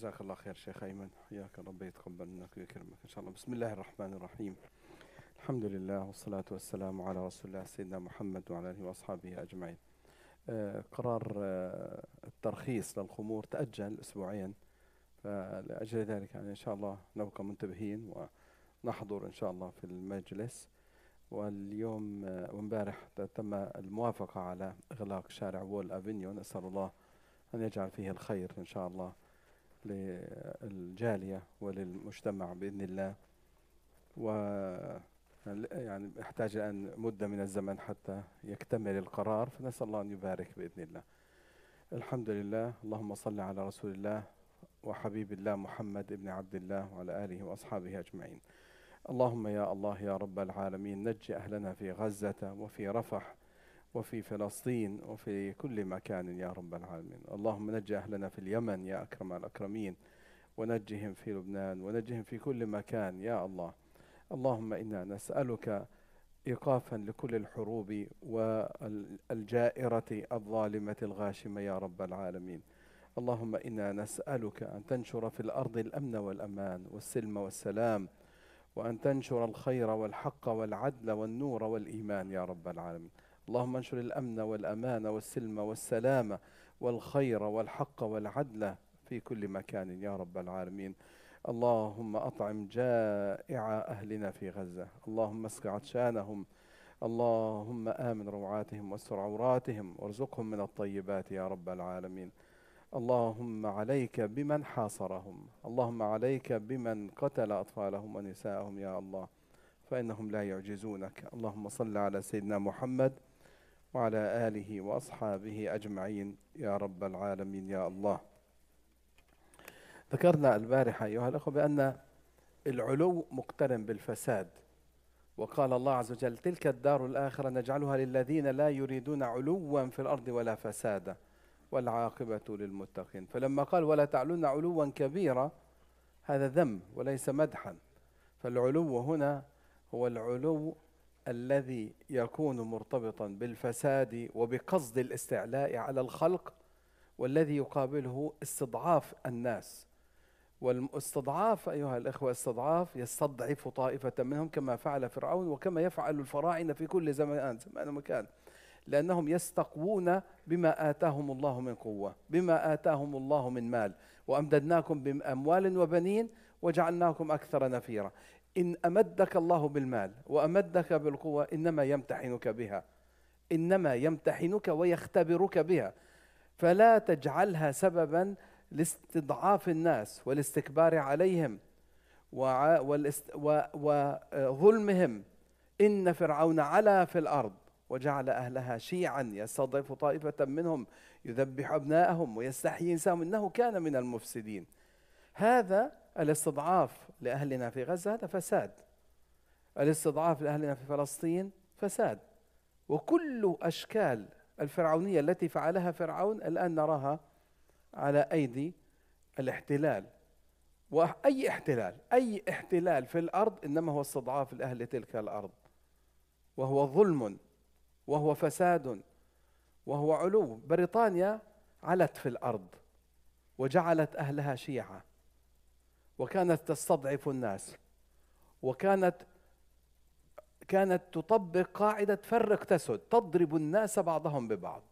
جزاك الله خير شيخ أيمن. حياك ربي يتقبل منك ويكرمك. إن شاء الله. بسم الله الرحمن الرحيم. الحمد لله والصلاة والسلام على رسول الله سيدنا محمد وعلى آله وأصحابه أجمعين. آه، قرار آه، الترخيص للخمور تأجل أسبوعين. فلأجل ذلك يعني إن شاء الله نبقى منتبهين ونحضر إن شاء الله في المجلس. واليوم آه، وامبارح تم الموافقة على إغلاق شارع وول أفينيو نسأل الله أن يجعل فيه الخير إن شاء الله. للجالية وللمجتمع بإذن الله. و يعني يحتاج الآن مدة من الزمن حتى يكتمل القرار فنسأل الله أن يبارك بإذن الله. الحمد لله اللهم صل على رسول الله وحبيب الله محمد بن عبد الله وعلى آله وأصحابه أجمعين. اللهم يا الله يا رب العالمين نج أهلنا في غزة وفي رفح وفي فلسطين وفي كل مكان يا رب العالمين. اللهم نج أهلنا في اليمن يا أكرم الأكرمين ونجهم في لبنان ونجهم في كل مكان يا الله. اللهم إنا نسألك إيقافا لكل الحروب والجائرة الظالمة الغاشمة يا رب العالمين. اللهم إنا نسألك أن تنشر في الأرض الأمن والأمان والسلم والسلام وأن تنشر الخير والحق والعدل والنور والإيمان يا رب العالمين. اللهم انشر الأمن والأمان والسلم والسلام والخير والحق والعدل في كل مكان يا رب العالمين. اللهم أطعم جائع أهلنا في غزة. اللهم اسق عطشانهم. اللهم آمن روعاتهم واستر عوراتهم. وارزقهم من الطيبات يا رب العالمين. اللهم عليك بمن حاصرهم. اللهم عليك بمن قتل أطفالهم ونساءهم يا الله. فإنهم لا يعجزونك. اللهم صل على سيدنا محمد وعلى آله وأصحابه أجمعين. يا رب العالمين يا الله. ذكرنا البارحة أيها الأخوة بأن العلو مقترن بالفساد. وقال الله عز وجل تلك الدار الآخرة نجعلها للذين لا يريدون علوا في الأرض ولا فسادا والعاقبة للمتقين. فلما قال ولا تعلون علوا كبيرا هذا ذم وليس مدحا. فالعلو هنا هو العلو الذي يكون مرتبطا بالفساد وبقصد الاستعلاء على الخلق والذي يقابله استضعاف الناس. والاستضعاف أيها الإخوة استضعاف يستضعف طائفة منهم كما فعل فرعون وكما يفعل الفراعنة في كل زمان زمان ومكان. لأنهم يستقوون بما آتاهم الله من قوة بما آتاهم الله من مال. وأمددناكم بأموال وبنين وجعلناكم أكثر نفيرا. إن أمدك الله بالمال وأمدك بالقوة إنما يمتحنك بها. إنما يمتحنك ويختبرك بها. فلا تجعلها سببا لاستضعاف الناس والاستكبار عليهم وظلمهم. إن فرعون علا في الأرض وجعل أهلها شيعا يستضعف طائفة منهم يذبح أبناءهم ويستحيي نساءهم. إنه كان من المفسدين. هذا الاستضعاف لأهلنا في غزة هذا فساد. الاستضعاف لأهلنا في فلسطين فساد. وكل أشكال الفرعونية التي فعلها فرعون الآن نراها على أيدي الاحتلال. وأي احتلال أي احتلال في الأرض إنما هو استضعاف لأهل تلك الأرض. وهو ظلم وهو فساد وهو علو. بريطانيا علت في الأرض وجعلت أهلها شيعا. وكانت تستضعف الناس وكانت كانت تطبق قاعدة فرق تسد تضرب الناس بعضهم ببعض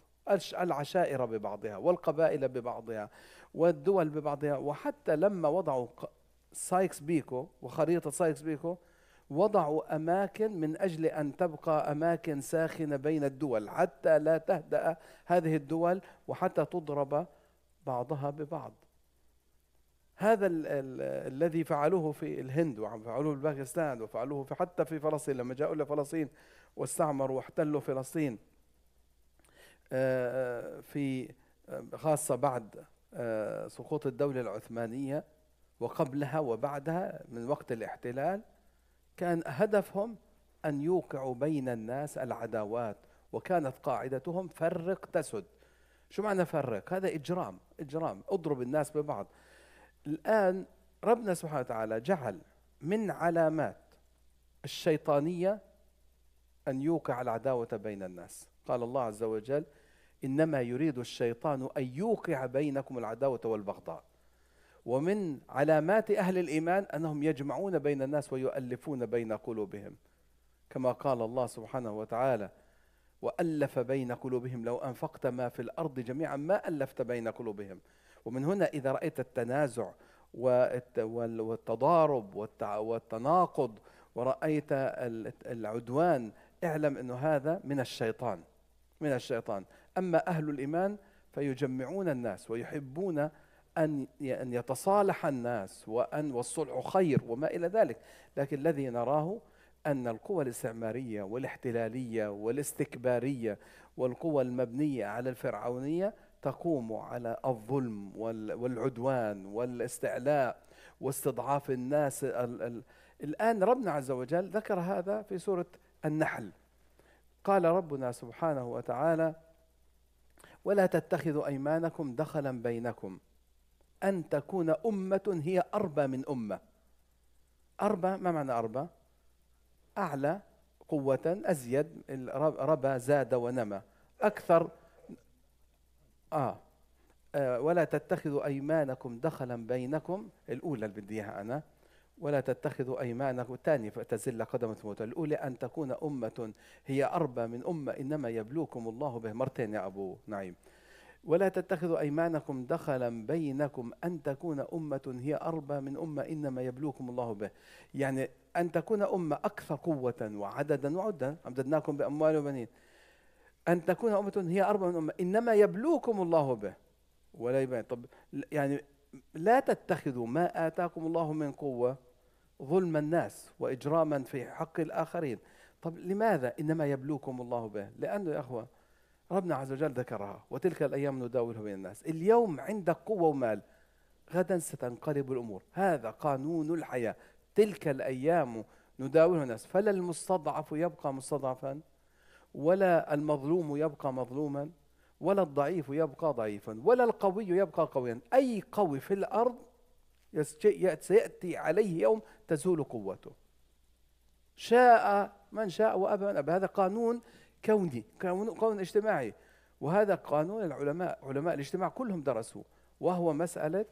العشائر ببعضها والقبائل ببعضها والدول ببعضها وحتى لما وضعوا سايكس بيكو وخريطة سايكس بيكو وضعوا أماكن من أجل أن تبقى أماكن ساخنة بين الدول حتى لا تهدأ هذه الدول وحتى تضرب بعضها ببعض. هذا ال ال الذي فعلوه في الهند وفعلوه في باكستان وفعلوه في حتى في فلسطين لما جاءوا لفلسطين واستعمروا واحتلوا فلسطين آه، آه، في آه، خاصة بعد سقوط الدولة العثمانية وقبلها وبعدها من وقت الاحتلال كان هدفهم أن يوقعوا بين الناس العداوات وكانت قاعدتهم فرق تسد. شو معنى فرق؟ هذا إجرام إجرام. اضرب الناس ببعض. الآن ربنا سبحانه وتعالى جعل من علامات الشيطانية أن يوقع العداوة بين الناس. قال الله عز وجل إنما يريد الشيطان أن يوقع بينكم العداوة والبغضاء. ومن علامات أهل الإيمان أنهم يجمعون بين الناس ويؤلفون بين قلوبهم. كما قال الله سبحانه وتعالى وألف بين قلوبهم لو أنفقت ما في الأرض جميعا ما ألفت بين قلوبهم. ومن هنا إذا رأيت التنازع والتضارب والتناقض ورأيت العدوان اعلم أنه هذا من الشيطان من الشيطان. أما أهل الإيمان فيجمعون الناس ويحبون أن أن يتصالح الناس وأن والصلح خير وما إلى ذلك. لكن الذي نراه أن القوى الاستعمارية والاحتلالية والاستكبارية والقوى المبنية على الفرعونية تقوم على الظلم والعدوان والاستعلاء واستضعاف الناس الآن ربنا عز وجل ذكر هذا في سورة النحل. قال ربنا سبحانه وتعالى ولا تتخذوا أيمانكم دخلا بينكم. أن تكون أمة هي أربى من أمة. أربى ما معنى أربى؟ أعلى قوة أزيد ربى زاد ونمى. أكثر آه. آه ولا تتخذوا أيمانكم دخلا بينكم الأولى اللي بدي إياها أنا ولا تتخذوا أيمانكم الثانية فتزل قدم موت الأولى أن تكون أمة هي أربى من أمة إنما يبلوكم الله به. مرتين يا أبو نعيم. ولا تتخذوا أيمانكم دخلا بينكم أن تكون أمة هي أربى من أمة إنما يبلوكم الله به. يعني أن تكون أمة أكثر قوة وعددا وعدا أمددناكم بأموال وبنين. أن تكون أمة هي أربى من أمة. إنما يبلوكم الله به. ولا يبين طب يعني لا تتخذوا ما آتاكم الله من قوة ظلم الناس وإجراما في حق الآخرين. طب لماذا إنما يبلوكم الله به؟ لأنه يا أخوة ربنا عز وجل ذكرها وتلك الأيام نداولها بين الناس. اليوم عندك قوة ومال غدا ستنقلب الأمور. هذا قانون الحياة. تلك الأيام نداولها الناس. فلا المستضعف يبقى مستضعفا. ولا المظلوم يبقى مظلوما ولا الضعيف يبقى ضعيفا ولا القوي يبقى قويا. أي قوي في الأرض سيأتي عليه يوم تزول قوته. شاء من شاء وأبى من أبى. هذا قانون كوني قانون اجتماعي. وهذا قانون العلماء علماء الاجتماع كلهم درسوه. وهو مسألة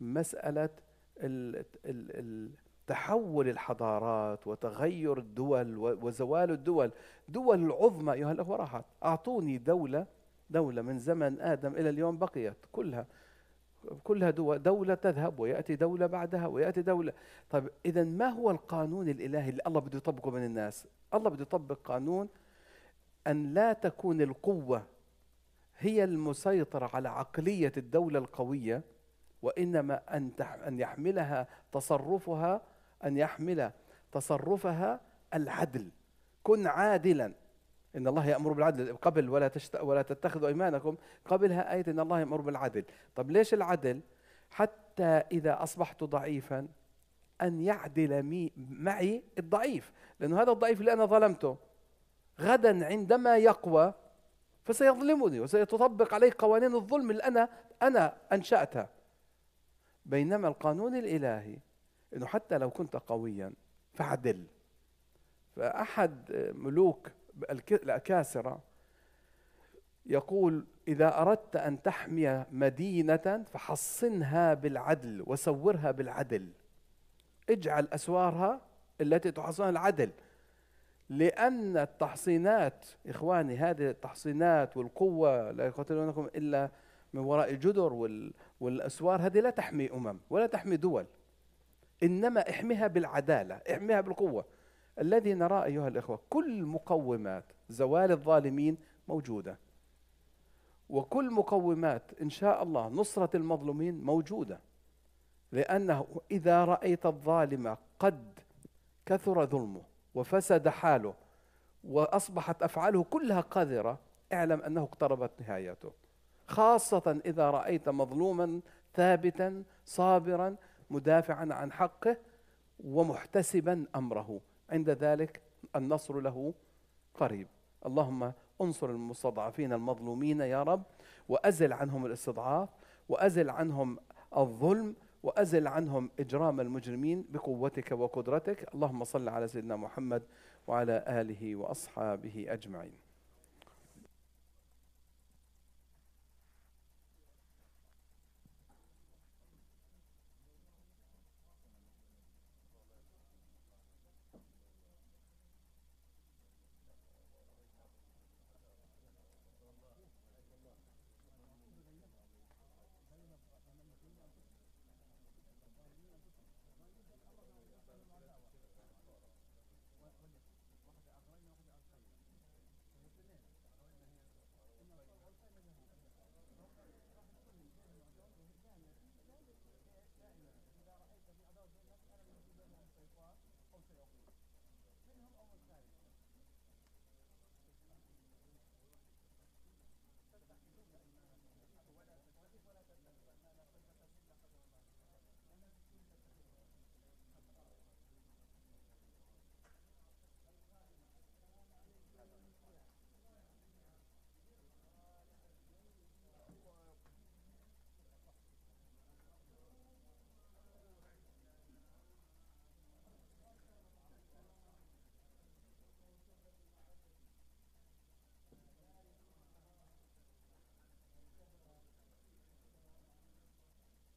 مسألة تحول الحضارات وتغير الدول وزوال الدول. دول العظمى أيها الأخوة راحت. أعطوني دولة دولة من زمن آدم إلى اليوم بقيت. كلها كلها دول دولة تذهب ويأتي دولة بعدها ويأتي دولة. طيب إذا ما هو القانون الإلهي اللي الله بده يطبقه من الناس؟ الله بده يطبق قانون أن لا تكون القوة هي المسيطرة على عقلية الدولة القوية وإنما أن أن يحملها تصرفها أن يحمل تصرفها العدل. كن عادلا. إن الله يأمر بالعدل. قبل ولا تشت... ولا تتخذوا أيمانكم. قبلها آية إن الله يأمر بالعدل. طب ليش العدل؟ حتى إذا أصبحت ضعيفا أن يعدل مي معي الضعيف. لأنه هذا الضعيف اللي أنا ظلمته. غدا عندما يقوى فسيظلمني وسيتطبق عليه قوانين الظلم اللي أنا أنا أنشأتها. بينما القانون الإلهي إنه حتى لو كنت قويا فعدل. فأحد ملوك الأكاسرة يقول إذا أردت أن تحمي مدينة فحصنها بالعدل وسورها بالعدل. اجعل أسوارها التي تحصنها العدل. لأن التحصينات إخواني هذه التحصينات والقوة لا يقاتلونكم إلا من وراء الجدر والأسوار هذه لا تحمي أمم ولا تحمي دول. إنما احميها بالعدالة احميها بالقوة. الذي نراه أيها الإخوة كل مقومات زوال الظالمين موجودة. وكل مقومات إن شاء الله نصرة المظلومين موجودة. لأنه إذا رأيت الظالم قد كثر ظلمه وفسد حاله وأصبحت أفعاله كلها قذرة اعلم أنه اقتربت نهايته. خاصة إذا رأيت مظلوما ثابتا صابرا مدافعا عن حقه ومحتسبا أمره. عند ذلك النصر له قريب. اللهم انصر المستضعفين المظلومين يا رب وأزل عنهم الاستضعاف وأزل عنهم الظلم وأزل عنهم إجرام المجرمين بقوتك وقدرتك. اللهم صل على سيدنا محمد وعلى آله وأصحابه أجمعين.